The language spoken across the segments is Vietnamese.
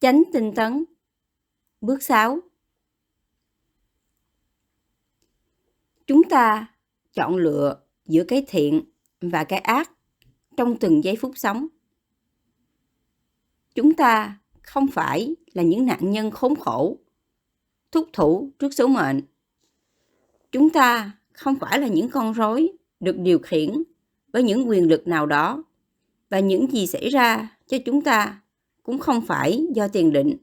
Chánh tinh tấn. Bước 6. Chúng ta chọn lựa giữa cái thiện và cái ác trong từng giây phút sống. Chúng ta không phải là những nạn nhân khốn khổ, thúc thủ trước số mệnh. Chúng ta không phải là những con rối được điều khiển bởi những quyền lực nào đó và những gì xảy ra cho chúng ta cũng không phải do tiền định.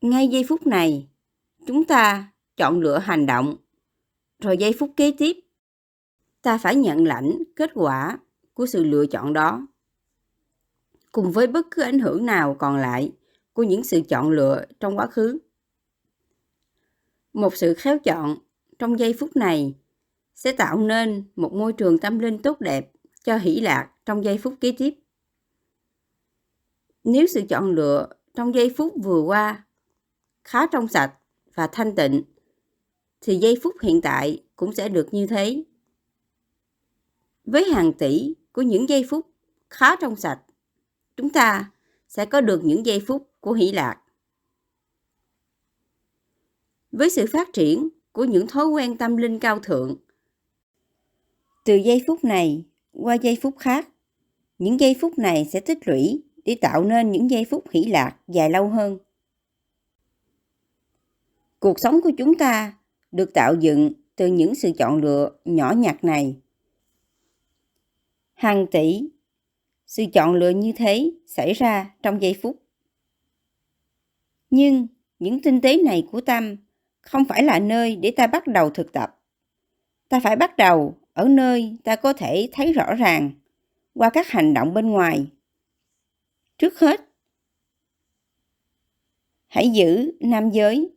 Ngay giây phút này, chúng ta chọn lựa hành động, rồi giây phút kế tiếp, ta phải nhận lãnh kết quả của sự lựa chọn đó. Cùng với bất cứ ảnh hưởng nào còn lại của những sự chọn lựa trong quá khứ. Một sự khéo chọn trong giây phút này sẽ tạo nên một môi trường tâm linh tốt đẹp cho hỷ lạc trong giây phút kế tiếp. Nếu sự chọn lựa trong giây phút vừa qua khá trong sạch và thanh tịnh, thì giây phút hiện tại cũng sẽ được như thế. Với hàng tỷ của những giây phút khá trong sạch, chúng ta sẽ có được những giây phút của hỷ lạc. Với sự phát triển của những thói quen tâm linh cao thượng, từ giây phút này qua giây phút khác, những giây phút này sẽ tích lũy để tạo nên những giây phút hỷ lạc dài lâu hơn. Cuộc sống của chúng ta được tạo dựng từ những sự chọn lựa nhỏ nhặt này. Hàng tỷ, sự chọn lựa như thế xảy ra trong giây phút. Nhưng những tinh tế này của tâm không phải là nơi để ta bắt đầu thực tập. Ta phải bắt đầu ở nơi ta có thể thấy rõ ràng qua các hành động bên ngoài. Trước hết, hãy giữ nam giới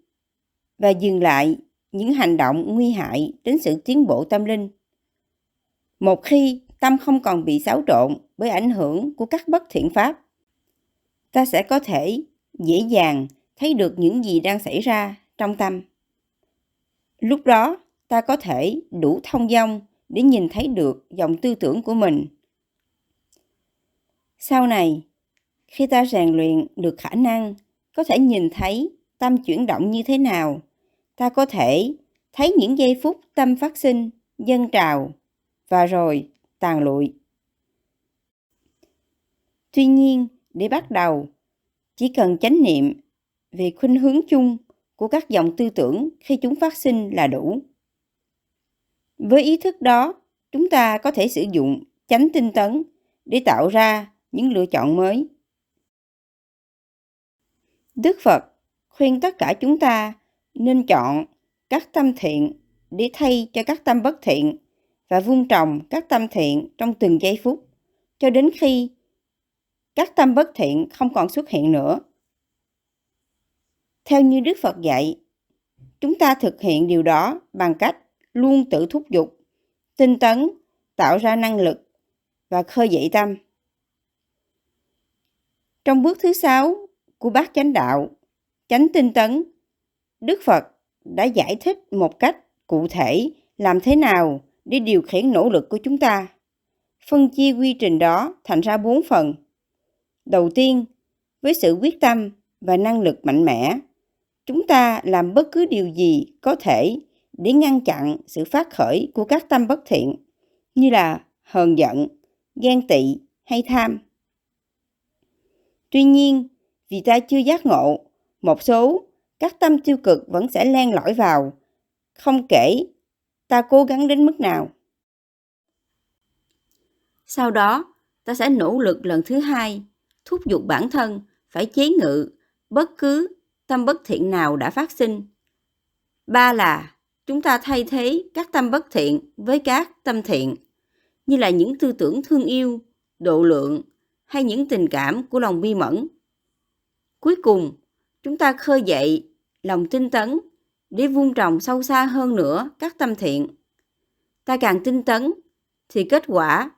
và dừng lại những hành động nguy hại đến sự tiến bộ tâm linh. Một khi tâm không còn bị xáo trộn bởi ảnh hưởng của các bất thiện pháp, ta sẽ có thể dễ dàng thấy được những gì đang xảy ra trong tâm. Lúc đó, ta có thể đủ thông dong để nhìn thấy được dòng tư tưởng của mình. Sau này, khi ta rèn luyện được khả năng có thể nhìn thấy tâm chuyển động như thế nào, ta có thể thấy những giây phút tâm phát sinh, dân trào và rồi tàn lụi. Tuy nhiên, để bắt đầu, chỉ cần chánh niệm về khuynh hướng chung của các dòng tư tưởng khi chúng phát sinh là đủ. Với ý thức đó, chúng ta có thể sử dụng chánh tinh tấn để tạo ra những lựa chọn mới. Đức Phật khuyên tất cả chúng ta nên chọn các tâm thiện để thay cho các tâm bất thiện và vun trồng các tâm thiện trong từng giây phút cho đến khi các tâm bất thiện không còn xuất hiện nữa. Theo như Đức Phật dạy, chúng ta thực hiện điều đó bằng cách luôn tự thúc giục, tinh tấn, tạo ra năng lực và khơi dậy tâm. Trong bước thứ sáu của bác chánh đạo, chánh tinh tấn, Đức Phật đã giải thích một cách cụ thể làm thế nào để điều khiển nỗ lực của chúng ta. Phân chia quy trình đó thành ra bốn phần. Đầu tiên, với sự quyết tâm và năng lực mạnh mẽ, chúng ta làm bất cứ điều gì có thể để ngăn chặn sự phát khởi của các tâm bất thiện như là hờn giận, ghen tị hay tham. Tuy nhiên, vì ta chưa giác ngộ, một số các tâm tiêu cực vẫn sẽ len lỏi vào, không kể ta cố gắng đến mức nào. Sau đó, ta sẽ nỗ lực lần thứ hai, thúc giục bản thân phải chế ngự bất cứ tâm bất thiện nào đã phát sinh. Ba là chúng ta thay thế các tâm bất thiện với các tâm thiện, như là những tư tưởng thương yêu, độ lượng hay những tình cảm của lòng bi mẫn. Cuối cùng, chúng ta khơi dậy lòng tinh tấn để vun trồng sâu xa hơn nữa các tâm thiện. Ta càng tinh tấn thì kết quả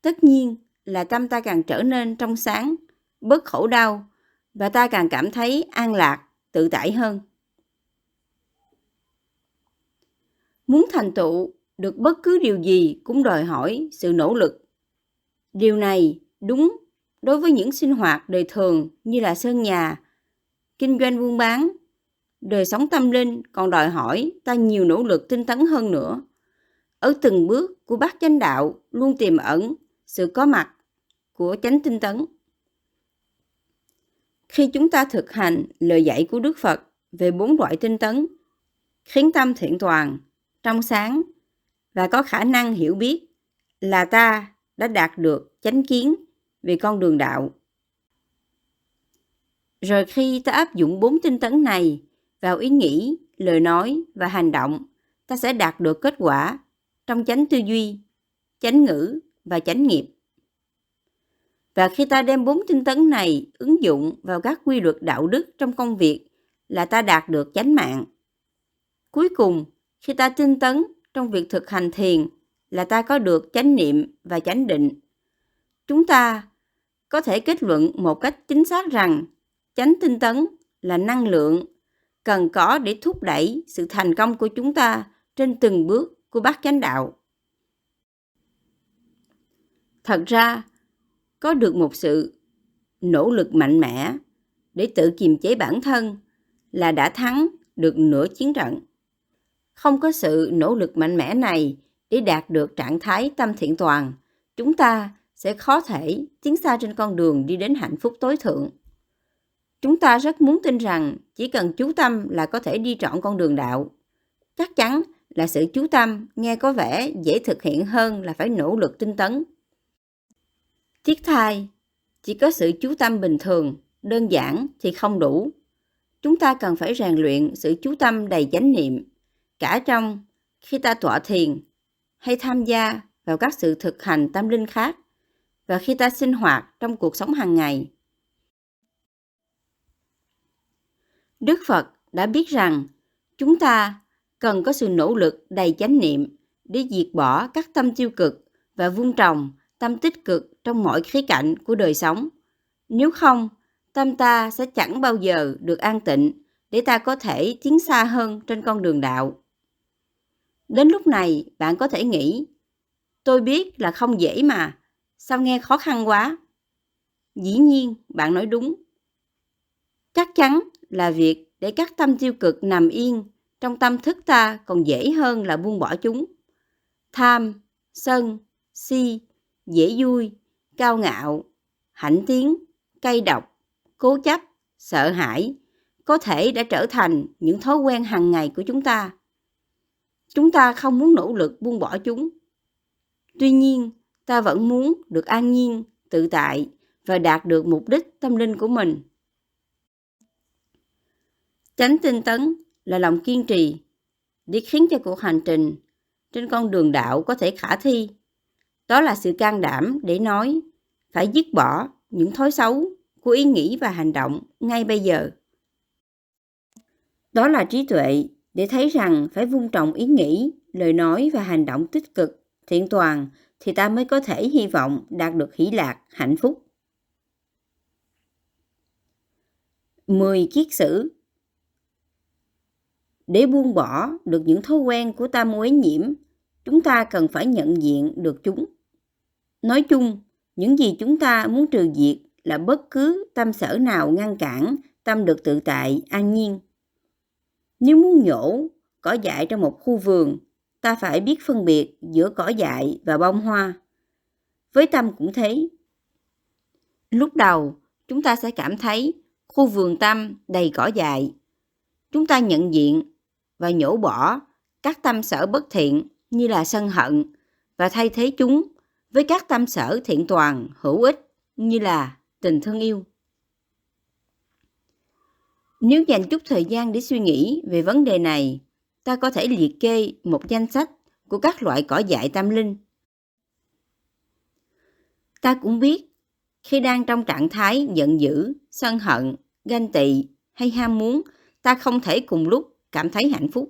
tất nhiên là tâm ta càng trở nên trong sáng, bớt khổ đau và ta càng cảm thấy an lạc, tự tại hơn. Muốn thành tựu được bất cứ điều gì cũng đòi hỏi sự nỗ lực. Điều này đúng đối với những sinh hoạt đời thường như là sơn nhà, kinh doanh buôn bán, đời sống tâm linh còn đòi hỏi ta nhiều nỗ lực tinh tấn hơn nữa. Ở từng bước của bát chánh đạo luôn tiềm ẩn sự có mặt của chánh tinh tấn. Khi chúng ta thực hành lời dạy của Đức Phật về bốn loại tinh tấn, khiến tâm thiện toàn, trong sáng và có khả năng hiểu biết là ta đã đạt được chánh kiến về con đường đạo. Rồi khi ta áp dụng bốn tinh tấn này vào ý nghĩ, lời nói và hành động, ta sẽ đạt được kết quả trong chánh tư duy, chánh ngữ và chánh nghiệp. Và khi ta đem bốn tinh tấn này ứng dụng vào các quy luật đạo đức trong công việc là ta đạt được chánh mạng. Cuối cùng, khi ta tinh tấn trong việc thực hành thiền là ta có được chánh niệm và chánh định. Chúng ta có thể kết luận một cách chính xác rằng chánh tinh tấn là năng lượng cần có để thúc đẩy sự thành công của chúng ta trên từng bước của bát chánh đạo. Thật ra, có được một sự nỗ lực mạnh mẽ để tự kiềm chế bản thân là đã thắng được nửa chiến trận. Không có sự nỗ lực mạnh mẽ này để đạt được trạng thái tâm thiện toàn, chúng ta sẽ khó thể tiến xa trên con đường đi đến hạnh phúc tối thượng. Chúng ta rất muốn tin rằng chỉ cần chú tâm là có thể đi trọn con đường đạo. Chắc chắn là sự chú tâm nghe có vẻ dễ thực hiện hơn là phải nỗ lực tinh tấn. Tiết thai, chỉ có sự chú tâm bình thường, đơn giản thì không đủ. Chúng ta cần phải rèn luyện sự chú tâm đầy chánh niệm, cả trong khi ta tọa thiền hay tham gia vào các sự thực hành tâm linh khác và khi ta sinh hoạt trong cuộc sống hàng ngày. Đức Phật đã biết rằng chúng ta cần có sự nỗ lực đầy chánh niệm để diệt bỏ các tâm tiêu cực và vun trồng tâm tích cực trong mọi khía cạnh của đời sống. Nếu không, tâm ta sẽ chẳng bao giờ được an tịnh để ta có thể tiến xa hơn trên con đường đạo. Đến lúc này, bạn có thể nghĩ, tôi biết là không dễ mà, sao nghe khó khăn quá? Dĩ nhiên, bạn nói đúng. Chắc chắn là việc để các tâm tiêu cực nằm yên trong tâm thức ta còn dễ hơn là buông bỏ chúng. Tham, sân, si, dễ vui, cao ngạo, hãnh tiến, cay độc, cố chấp, sợ hãi có thể đã trở thành những thói quen hàng ngày của chúng ta. Chúng ta không muốn nỗ lực buông bỏ chúng. Tuy nhiên, ta vẫn muốn được an nhiên, tự tại và đạt được mục đích tâm linh của mình. Chánh tinh tấn là lòng kiên trì để khiến cho cuộc hành trình trên con đường đạo có thể khả thi. Đó là sự can đảm để nói phải dứt bỏ những thói xấu của ý nghĩ và hành động ngay bây giờ. Đó là trí tuệ để thấy rằng phải vun trồng ý nghĩ, lời nói và hành động tích cực, thiện toàn thì ta mới có thể hy vọng đạt được hỷ lạc, hạnh phúc. 10 kiết sử Để buông bỏ được những thói quen của ta uế nhiễm, chúng ta cần phải nhận diện được chúng. Nói chung, những gì chúng ta muốn trừ diệt là bất cứ tâm sở nào ngăn cản tâm được tự tại, an nhiên. Nếu muốn nhổ cỏ dại trong một khu vườn, ta phải biết phân biệt giữa cỏ dại và bông hoa. Với tâm cũng thế. Lúc đầu, chúng ta sẽ cảm thấy khu vườn tâm đầy cỏ dại. Chúng ta nhận diện và nhổ bỏ các tâm sở bất thiện như là sân hận và thay thế chúng với các tâm sở thiện toàn hữu ích như là tình thương yêu. Nếu dành chút thời gian để suy nghĩ về vấn đề này, ta có thể liệt kê một danh sách của các loại cỏ dại tâm linh. Ta cũng biết, khi đang trong trạng thái giận dữ, sân hận, ganh tị hay ham muốn, ta không thể cùng lúc cảm thấy hạnh phúc.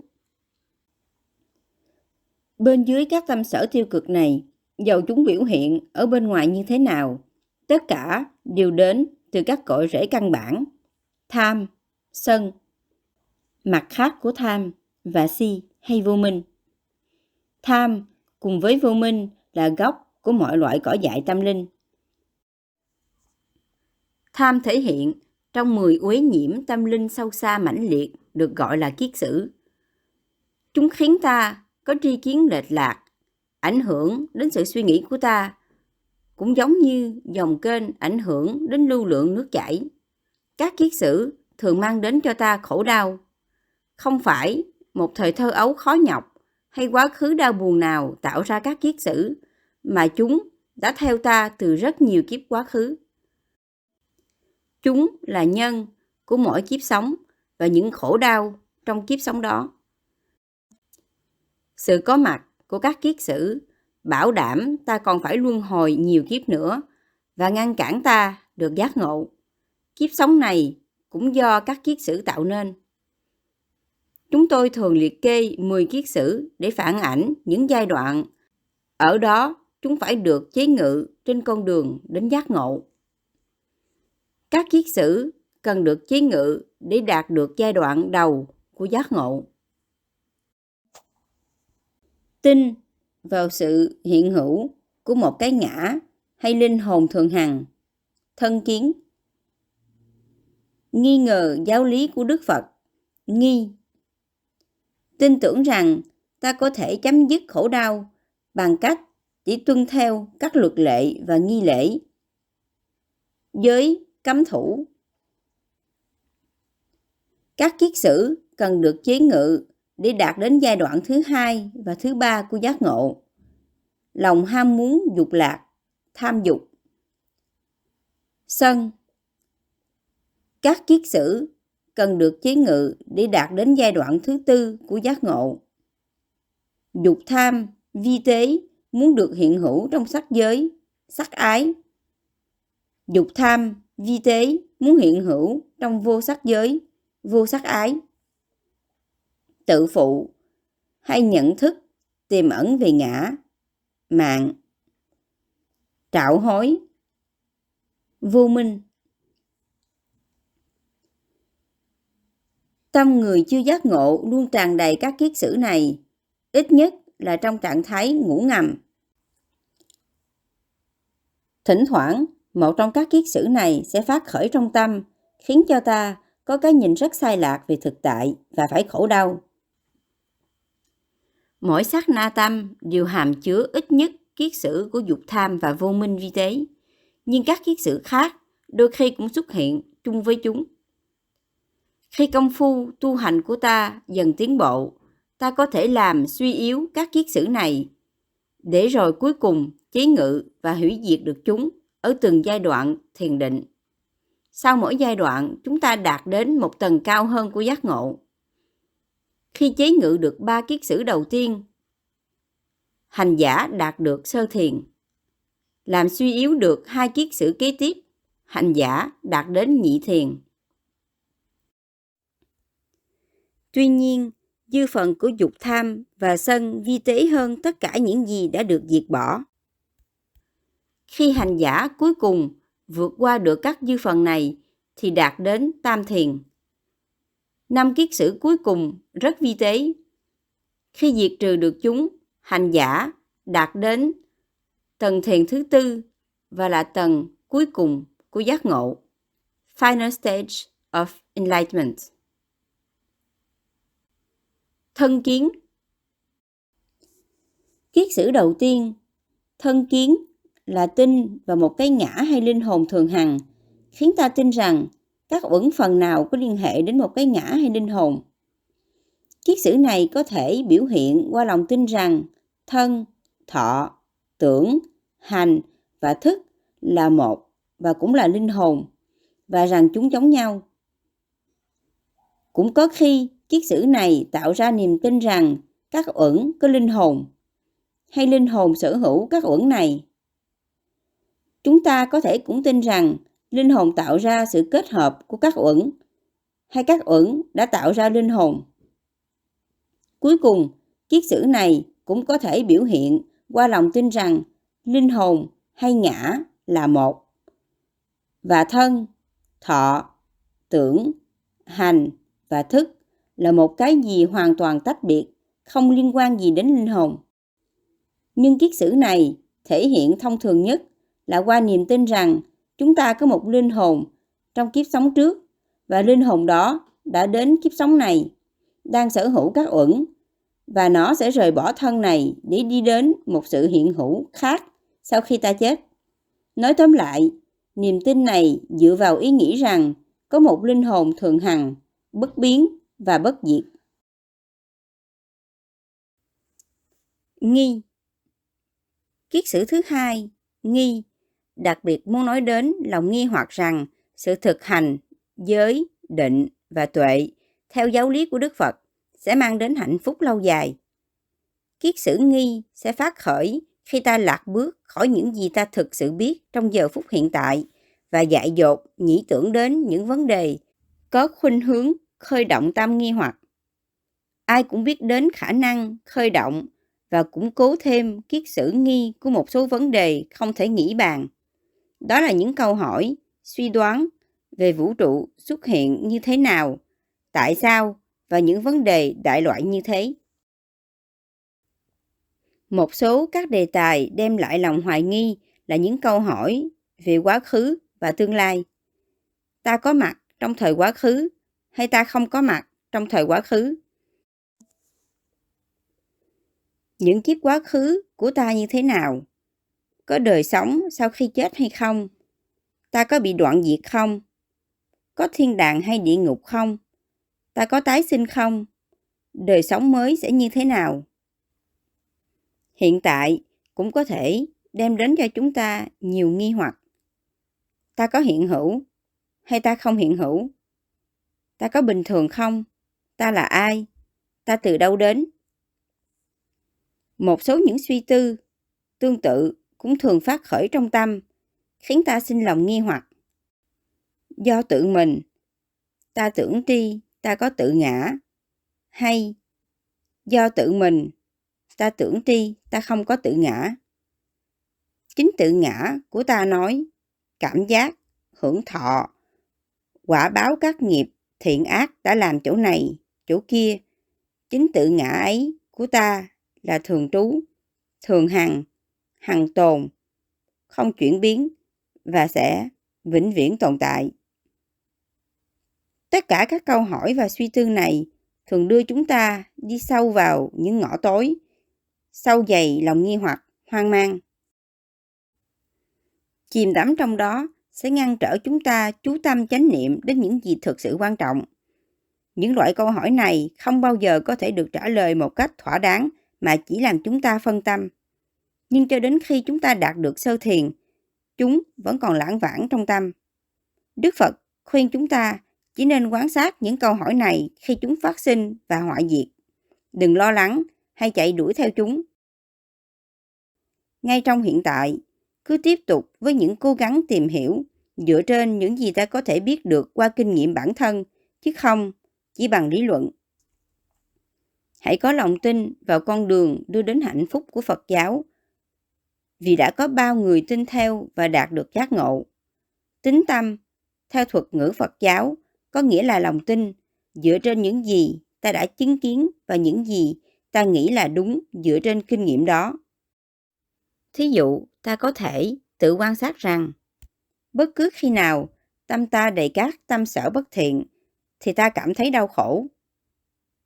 Bên dưới các tâm sở tiêu cực này, dầu chúng biểu hiện ở bên ngoài như thế nào, tất cả đều đến từ các cội rễ căn bản, tham, sân, mặt khác của tham và si hay vô minh. Tham cùng với vô minh là gốc của mọi loại cỏ dại tâm linh. Tham thể hiện trong 10 uế nhiễm tâm linh sâu xa mãnh liệt được gọi là kiết sử. Chúng khiến ta có tri kiến lệch lạc, ảnh hưởng đến sự suy nghĩ của ta, cũng giống như dòng kênh ảnh hưởng đến lưu lượng nước chảy. Các kiết sử thường mang đến cho ta khổ đau. Không phải một thời thơ ấu khó nhọc hay quá khứ đau buồn nào tạo ra các kiết sử, mà chúng đã theo ta từ rất nhiều kiếp quá khứ. Chúng là nhân của mỗi kiếp sống và những khổ đau trong kiếp sống đó. Sự có mặt của các kiết sử bảo đảm ta còn phải luân hồi nhiều kiếp nữa và ngăn cản ta được giác ngộ. Kiếp sống này cũng do các kiết sử tạo nên. Chúng tôi thường liệt kê 10 kiết sử để phản ảnh những giai đoạn. Ở đó, chúng phải được chế ngự trên con đường đến giác ngộ. Các kiết sử cần được chế ngự để đạt được giai đoạn đầu của giác ngộ. Tin vào sự hiện hữu của một cái ngã hay linh hồn thường hằng, thân kiến, nghi ngờ giáo lý của Đức Phật, nghi. Tin tưởng rằng ta có thể chấm dứt khổ đau bằng cách chỉ tuân theo các luật lệ và nghi lễ. Giới cấm thủ Các kiết sử cần được chế ngự để đạt đến giai đoạn thứ hai và thứ ba của giác ngộ. Lòng ham muốn dục lạc, tham dục. Sân Các kiết sử cần được chế ngự để đạt đến giai đoạn thứ tư của giác ngộ. Dục tham, vi tế muốn được hiện hữu trong sắc giới, sắc ái. Dục tham, vi tế muốn hiện hữu trong vô sắc giới, vô sắc ái. Tự phụ hay nhận thức tiềm ẩn về ngã, mạng, trạo hối, vô minh. Tâm người chưa giác ngộ luôn tràn đầy các kiết sử này, ít nhất là trong trạng thái ngủ ngầm. Thỉnh thoảng, một trong các kiết sử này sẽ phát khởi trong tâm, khiến cho ta có cái nhìn rất sai lạc về thực tại và phải khổ đau. Mỗi sát na tâm đều hàm chứa ít nhất kiết sử của dục tham và vô minh vi tế, nhưng các kiết sử khác đôi khi cũng xuất hiện chung với chúng. Khi công phu tu hành của ta dần tiến bộ, ta có thể làm suy yếu các kiết sử này, để rồi cuối cùng chế ngự và hủy diệt được chúng ở từng giai đoạn thiền định. Sau mỗi giai đoạn, chúng ta đạt đến một tầng cao hơn của giác ngộ. Khi chế ngự được ba kiết sử đầu tiên, hành giả đạt được sơ thiền. Làm suy yếu được hai kiết sử kế tiếp, hành giả đạt đến nhị thiền. Tuy nhiên, dư phần của dục tham và sân vi tế hơn tất cả những gì đã được diệt bỏ. Khi hành giả cuối cùng vượt qua được các dư phần này thì đạt đến tam thiền. Năm kiết sử cuối cùng rất vi tế. Khi diệt trừ được chúng, hành giả đạt đến tầng thiền thứ tư và là tầng cuối cùng của giác ngộ. Final stage of enlightenment. Thân kiến Kiết sử đầu tiên, thân kiến là tin vào một cái ngã hay linh hồn thường hằng, khiến ta tin rằng các uẩn phần nào có liên hệ đến một cái ngã hay linh hồn. Kiết sử này có thể biểu hiện qua lòng tin rằng thân, thọ, tưởng, hành và thức là một và cũng là linh hồn và rằng chúng giống nhau. Cũng có khi kiết sử này tạo ra niềm tin rằng các uẩn có linh hồn hay linh hồn sở hữu các uẩn này. Chúng ta có thể cũng tin rằng linh hồn tạo ra sự kết hợp của các uẩn hay các uẩn đã tạo ra linh hồn. Cuối cùng, kiết sử này cũng có thể biểu hiện qua lòng tin rằng linh hồn hay ngã là một và thân, thọ, tưởng, hành và thức là một cái gì hoàn toàn tách biệt, không liên quan gì đến linh hồn. Nhưng kiết sử này thể hiện thông thường nhất là qua niềm tin rằng chúng ta có một linh hồn trong kiếp sống trước và linh hồn đó đã đến kiếp sống này, đang sở hữu các uẩn và nó sẽ rời bỏ thân này để đi đến một sự hiện hữu khác sau khi ta chết. Nói tóm lại, niềm tin này dựa vào ý nghĩ rằng có một linh hồn thường hằng, bất biến và bất diệt. Nghi Kiết sử thứ hai, nghi, đặc biệt muốn nói đến lòng nghi hoặc rằng sự thực hành, giới, định và tuệ theo giáo lý của Đức Phật sẽ mang đến hạnh phúc lâu dài. Kiết sử nghi sẽ phát khởi khi ta lạc bước khỏi những gì ta thực sự biết trong giờ phút hiện tại và dại dột nghĩ tưởng đến những vấn đề có khuynh hướng khơi động tâm nghi hoặc. Ai cũng biết đến khả năng khơi động và củng cố thêm kiết sử nghi của một số vấn đề không thể nghĩ bàn. Đó là những câu hỏi, suy đoán về vũ trụ xuất hiện như thế nào, tại sao và những vấn đề đại loại như thế. Một số các đề tài đem lại lòng hoài nghi là những câu hỏi về quá khứ và tương lai. Ta có mặt trong thời quá khứ hay ta không có mặt trong thời quá khứ? Những kiếp quá khứ của ta như thế nào? Có đời sống sau khi chết hay không? Ta có bị đoạn diệt không? Có thiên đàng hay địa ngục không? Ta có tái sinh không? Đời sống mới sẽ như thế nào? Hiện tại cũng có thể đem đến cho chúng ta nhiều nghi hoặc. Ta có hiện hữu hay ta không hiện hữu? Ta có bình thường không? Ta là ai? Ta từ đâu đến? Một số những suy tư tương tự cũng thường phát khởi trong tâm, khiến ta sinh lòng nghi hoặc. Do tự mình, ta tưởng tri ta có tự ngã, hay do tự mình, ta tưởng tri ta không có tự ngã. Chính tự ngã của ta nói, cảm giác, hưởng thọ, quả báo các nghiệp thiện ác đã làm chỗ này, chỗ kia. Chính tự ngã ấy của ta là thường trú, thường hằng, hằng tồn, không chuyển biến và sẽ vĩnh viễn tồn tại. Tất cả các câu hỏi và suy tư này thường đưa chúng ta đi sâu vào những ngõ tối, sâu dày lòng nghi hoặc, hoang mang. Chìm đắm trong đó sẽ ngăn trở chúng ta chú tâm chánh niệm đến những gì thực sự quan trọng. Những loại câu hỏi này không bao giờ có thể được trả lời một cách thỏa đáng mà chỉ làm chúng ta phân tâm. Nhưng cho đến khi chúng ta đạt được sơ thiền, chúng vẫn còn lãng vãng trong tâm. Đức Phật khuyên chúng ta chỉ nên quan sát những câu hỏi này khi chúng phát sinh và hoại diệt. Đừng lo lắng hay chạy đuổi theo chúng. Ngay trong hiện tại, cứ tiếp tục với những cố gắng tìm hiểu dựa trên những gì ta có thể biết được qua kinh nghiệm bản thân, chứ không chỉ bằng lý luận. Hãy có lòng tin vào con đường đưa đến hạnh phúc của Phật giáo, vì đã có bao người tin theo và đạt được giác ngộ. Tính tâm, theo thuật ngữ Phật giáo, có nghĩa là lòng tin dựa trên những gì ta đã chứng kiến và những gì ta nghĩ là đúng dựa trên kinh nghiệm đó. Thí dụ, ta có thể tự quan sát rằng bất cứ khi nào tâm ta đầy các tâm sở bất thiện thì ta cảm thấy đau khổ.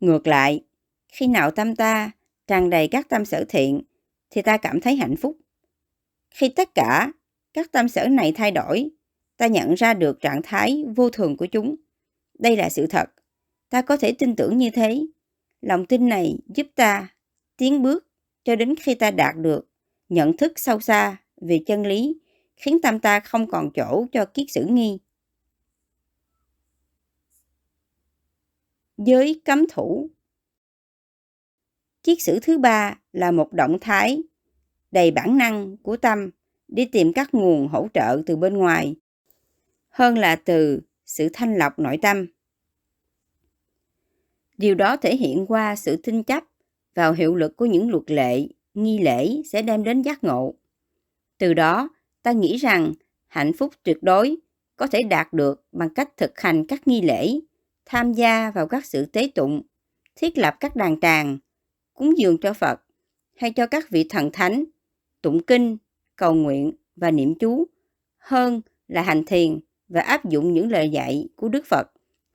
Ngược lại, khi nào tâm ta tràn đầy các tâm sở thiện thì ta cảm thấy hạnh phúc. Khi tất cả các tâm sở này thay đổi, ta nhận ra được trạng thái vô thường của chúng. Đây là sự thật. Ta có thể tin tưởng như thế. Lòng tin này giúp ta tiến bước cho đến khi ta đạt được nhận thức sâu xa về chân lý, khiến tâm ta không còn chỗ cho kiết sử nghi. Giới cấm thủ Kiết sử thứ ba là một động thái đầy bản năng của tâm đi tìm các nguồn hỗ trợ từ bên ngoài hơn là từ sự thanh lọc nội tâm. Điều đó thể hiện qua sự tin chấp vào hiệu lực của những luật lệ, nghi lễ sẽ đem đến giác ngộ. Từ đó, ta nghĩ rằng hạnh phúc tuyệt đối có thể đạt được bằng cách thực hành các nghi lễ, tham gia vào các sự tế tụng, thiết lập các đàn tràng, cúng dường cho Phật hay cho các vị thần thánh, tụng kinh, cầu nguyện và niệm chú hơn là hành thiền và áp dụng những lời dạy của Đức Phật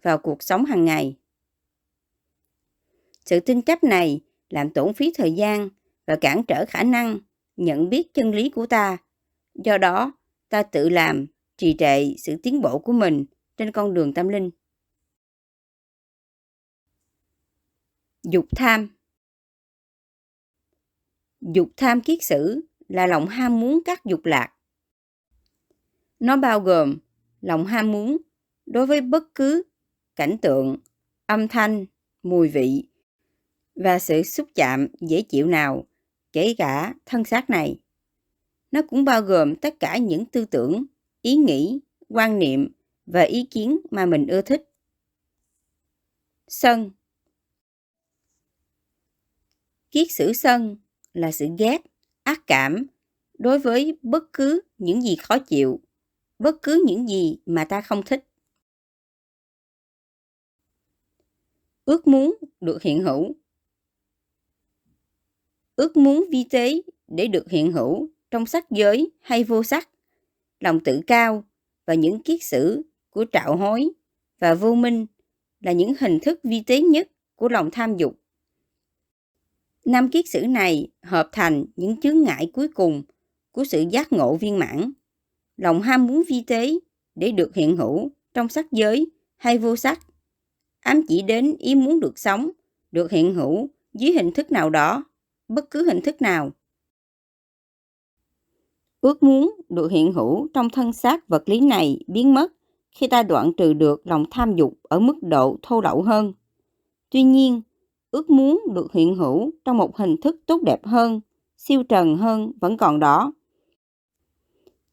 vào cuộc sống hàng ngày. Sự tin chấp này làm tổn phí thời gian và cản trở khả năng nhận biết chân lý của ta. Do đó, ta tự làm trì trệ sự tiến bộ của mình trên con đường tâm linh. Dục tham Dục tham kiết sử là lòng ham muốn các dục lạc. Nó bao gồm lòng ham muốn đối với bất cứ cảnh tượng, âm thanh, mùi vị và sự xúc chạm dễ chịu nào, kể cả thân xác này. Nó cũng bao gồm tất cả những tư tưởng, ý nghĩ, quan niệm và ý kiến mà mình ưa thích. Sân Kiết sử sân là sự ghét, ác cảm đối với bất cứ những gì khó chịu, bất cứ những gì mà ta không thích. Ước muốn được hiện hữu Ước muốn vi tế để được hiện hữu trong sắc giới hay vô sắc, lòng tự cao và những kiết sử của trạo hối và vô minh là những hình thức vi tế nhất của lòng tham dục. Năm kiết sử này hợp thành những chướng ngại cuối cùng của sự giác ngộ viên mãn. Lòng ham muốn vi tế để được hiện hữu trong sắc giới hay vô sắc, ám chỉ đến ý muốn được sống, được hiện hữu dưới hình thức nào đó, bất cứ hình thức nào. Ước muốn được hiện hữu trong thân xác vật lý này biến mất khi ta đoạn trừ được lòng tham dục ở mức độ thô lậu hơn. Tuy nhiên, ước muốn được hiện hữu trong một hình thức tốt đẹp hơn, siêu trần hơn vẫn còn đó.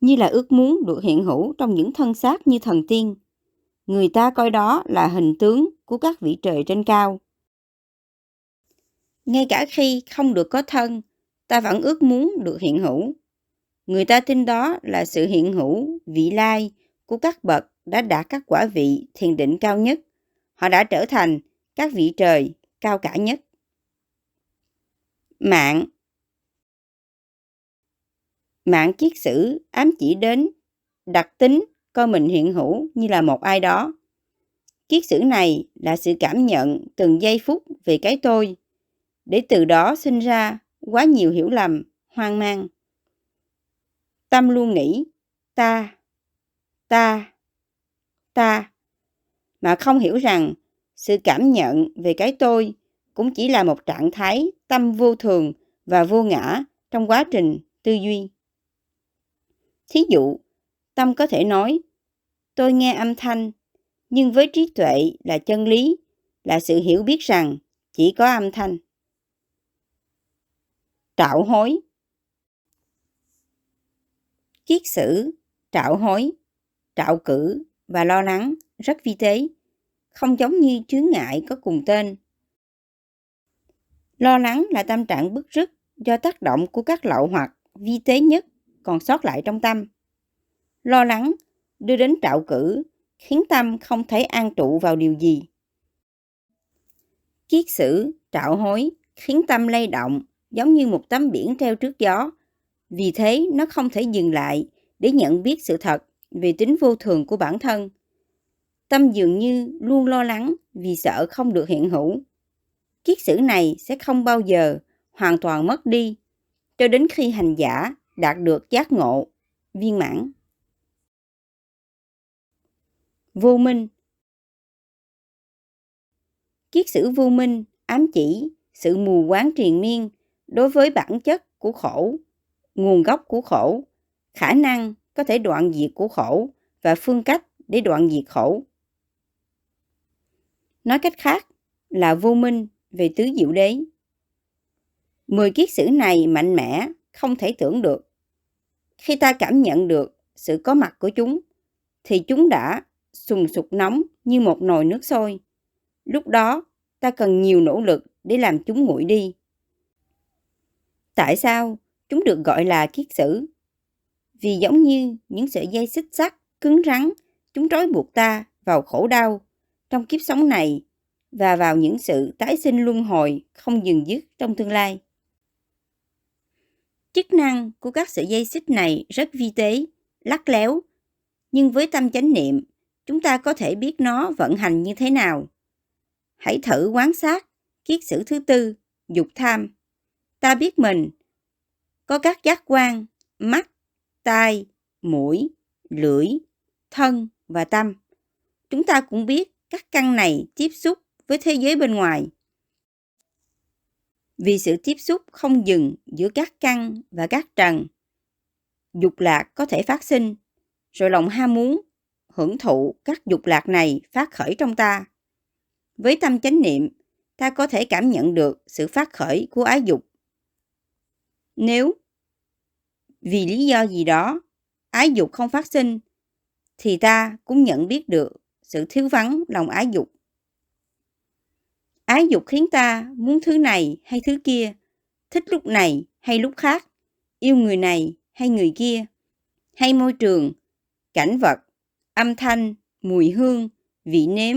Như là ước muốn được hiện hữu trong những thân xác như thần tiên. Người ta coi đó là hình tướng của các vị trời trên cao. Ngay cả khi không được có thân, ta vẫn ước muốn được hiện hữu. Người ta tin đó là sự hiện hữu vị lai của các bậc đã đạt các quả vị thiền định cao nhất. Họ đã trở thành các vị trời cao cả nhất. Mạng Mạng kiết sử ám chỉ đến đặc tính coi mình hiện hữu như là một ai đó. Kiết sử này là sự cảm nhận từng giây phút về cái tôi, để từ đó sinh ra quá nhiều hiểu lầm, hoang mang. Tâm luôn nghĩ ta, ta, ta, mà không hiểu rằng sự cảm nhận về cái tôi cũng chỉ là một trạng thái tâm vô thường và vô ngã trong quá trình tư duy. Thí dụ, tâm có thể nói, tôi nghe âm thanh, nhưng với trí tuệ là chân lý, là sự hiểu biết rằng chỉ có âm thanh. Trạo hối Kiết sử, trạo hối, trạo cử và lo lắng rất vi tế không giống như chướng ngại có cùng tên. Lo lắng là tâm trạng bức rứt do tác động của các lậu hoặc vi tế nhất còn sót lại trong tâm. Lo lắng đưa đến trạo cử, khiến tâm không thể an trụ vào điều gì. Kiết sử, trạo hối, khiến tâm lay động, giống như một tấm biển treo trước gió. Vì thế, nó không thể dừng lại để nhận biết sự thật về tính vô thường của bản thân Tâm dường như luôn lo lắng vì sợ không được hiện hữu. Kiết sử này sẽ không bao giờ hoàn toàn mất đi cho đến khi hành giả đạt được giác ngộ, viên mãn. Vô minh Kiết sử vô minh ám chỉ sự mù quáng triền miên đối với bản chất của khổ, nguồn gốc của khổ, khả năng có thể đoạn diệt của khổ và phương cách để đoạn diệt khổ. Nói cách khác là vô minh về tứ diệu đế. Mười kiết sử này mạnh mẽ, không thể tưởng được. Khi ta cảm nhận được sự có mặt của chúng, thì chúng đã sùng sục nóng như một nồi nước sôi. Lúc đó, ta cần nhiều nỗ lực để làm chúng nguội đi. Tại sao chúng được gọi là kiết sử? Vì giống như những sợi dây xích sắt cứng rắn, chúng trói buộc ta vào khổ đau trong kiếp sống này và vào những sự tái sinh luân hồi không dừng dứt trong tương lai. Chức năng của các sợi dây xích này rất vi tế, lắc léo, Nhưng với tâm chánh niệm, chúng ta có thể biết nó vận hành như thế nào. Hãy thử quan sát kiết sử thứ tư, dục tham. Ta biết mình có các giác quan, mắt, tai, mũi, lưỡi, thân và tâm. Chúng ta cũng biết các căn này tiếp xúc với thế giới bên ngoài. Vì sự tiếp xúc không dừng giữa các căn và các trần, dục lạc có thể phát sinh, rồi lòng ham muốn, hưởng thụ các dục lạc này phát khởi trong ta. Với tâm chánh niệm, ta có thể cảm nhận được sự phát khởi của ái dục. Nếu vì lý do gì đó ái dục không phát sinh thì ta cũng nhận biết được sự thiếu vắng lòng ái dục. Ái dục khiến ta muốn thứ này hay thứ kia, thích lúc này hay lúc khác, yêu người này hay người kia, hay môi trường, cảnh vật, âm thanh, mùi hương, vị nếm,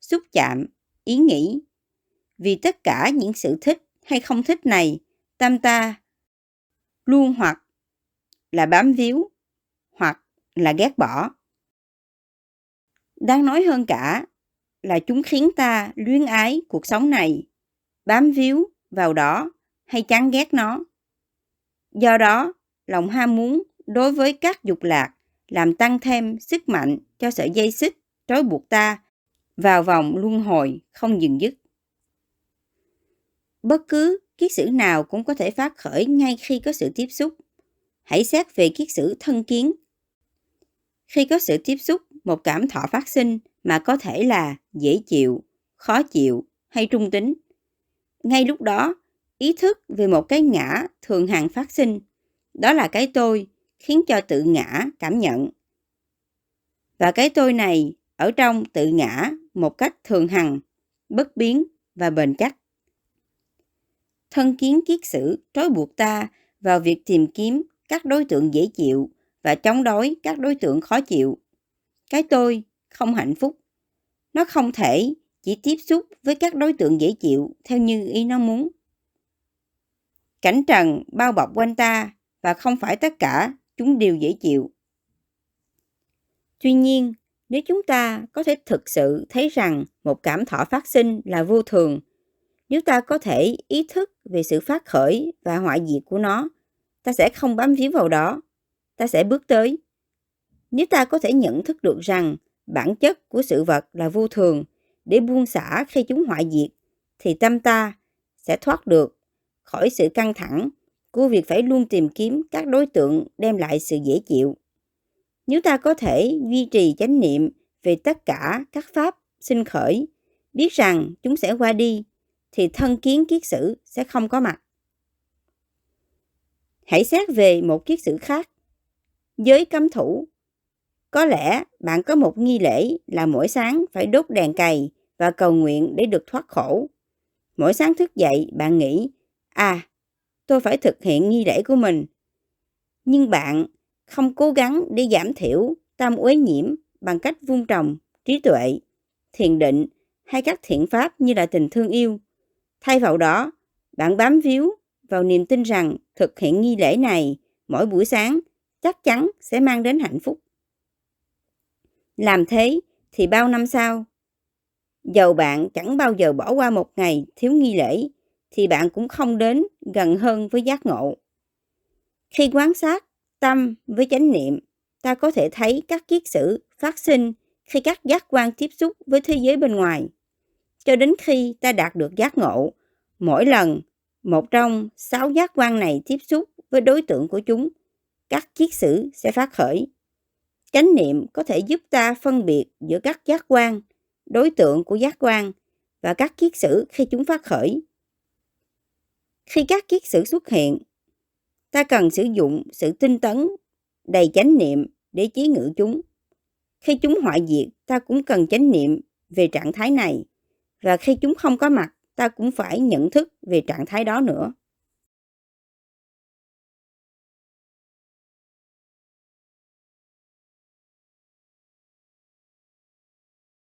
xúc chạm, ý nghĩ. Vì tất cả những sự thích hay không thích này, tâm ta luôn hoặc là bám víu hoặc là ghét bỏ. Đáng nói hơn cả là chúng khiến ta luyến ái cuộc sống này, bám víu vào đó hay chán ghét nó. Do đó, lòng ham muốn đối với các dục lạc làm tăng thêm sức mạnh cho sợi dây xích trói buộc ta vào vòng luân hồi không dừng dứt. Bất cứ kiết sử nào cũng có thể phát khởi ngay khi có sự tiếp xúc. Hãy xét về kiết sử thân kiến. Khi có sự tiếp xúc, một cảm thọ phát sinh mà có thể là dễ chịu, khó chịu hay trung tính. Ngay lúc đó, ý thức về một cái ngã thường hằng phát sinh. Đó là cái tôi khiến cho tự ngã cảm nhận. Và cái tôi này ở trong tự ngã một cách thường hằng, bất biến và bền chắc. Thân kiến kiết sử trói buộc ta vào việc tìm kiếm các đối tượng dễ chịu và chống đối các đối tượng khó chịu. Cái tôi không hạnh phúc. Nó không thể chỉ tiếp xúc với các đối tượng dễ chịu theo như ý nó muốn. Cảnh trần bao bọc quanh ta và không phải tất cả chúng đều dễ chịu. Tuy nhiên, nếu chúng ta có thể thực sự thấy rằng một cảm thọ phát sinh là vô thường, nếu ta có thể ý thức về sự phát khởi và hoại diệt của nó, ta sẽ không bám víu vào đó, ta sẽ bước tới. Nếu ta có thể nhận thức được rằng bản chất của sự vật là vô thường để buông xả khi chúng hoại diệt, thì tâm ta sẽ thoát được khỏi sự căng thẳng của việc phải luôn tìm kiếm các đối tượng đem lại sự dễ chịu. Nếu ta có thể duy trì chánh niệm về tất cả các pháp sinh khởi, biết rằng chúng sẽ qua đi, thì thân kiến kiết sử sẽ không có mặt. Hãy xét về một kiết sử khác. Giới cấm thủ. Có lẽ bạn có một nghi lễ là mỗi sáng phải đốt đèn cày và cầu nguyện để được thoát khổ. Mỗi sáng thức dậy, bạn nghĩ, à, tôi phải thực hiện nghi lễ của mình. Nhưng bạn không cố gắng để giảm thiểu tam uế nhiễm bằng cách vun trồng trí tuệ, thiền định hay các thiện pháp như là tình thương yêu. Thay vào đó, bạn bám víu vào niềm tin rằng thực hiện nghi lễ này mỗi buổi sáng chắc chắn sẽ mang đến hạnh phúc. Làm thế thì bao năm sau, dầu bạn chẳng bao giờ bỏ qua một ngày thiếu nghi lễ, thì bạn cũng không đến gần hơn với giác ngộ. Khi quan sát tâm với chánh niệm, ta có thể thấy các kiết sử phát sinh khi các giác quan tiếp xúc với thế giới bên ngoài. Cho đến khi ta đạt được giác ngộ, mỗi lần một trong sáu giác quan này tiếp xúc với đối tượng của chúng, các kiết sử sẽ phát khởi. Chánh niệm có thể giúp ta phân biệt giữa các giác quan, đối tượng của giác quan và các kiết sử khi chúng phát khởi. Khi các kiết sử xuất hiện, ta cần sử dụng sự tinh tấn, đầy chánh niệm để chế ngự chúng. Khi chúng hoại diệt, ta cũng cần chánh niệm về trạng thái này. Và khi chúng không có mặt, ta cũng phải nhận thức về trạng thái đó nữa.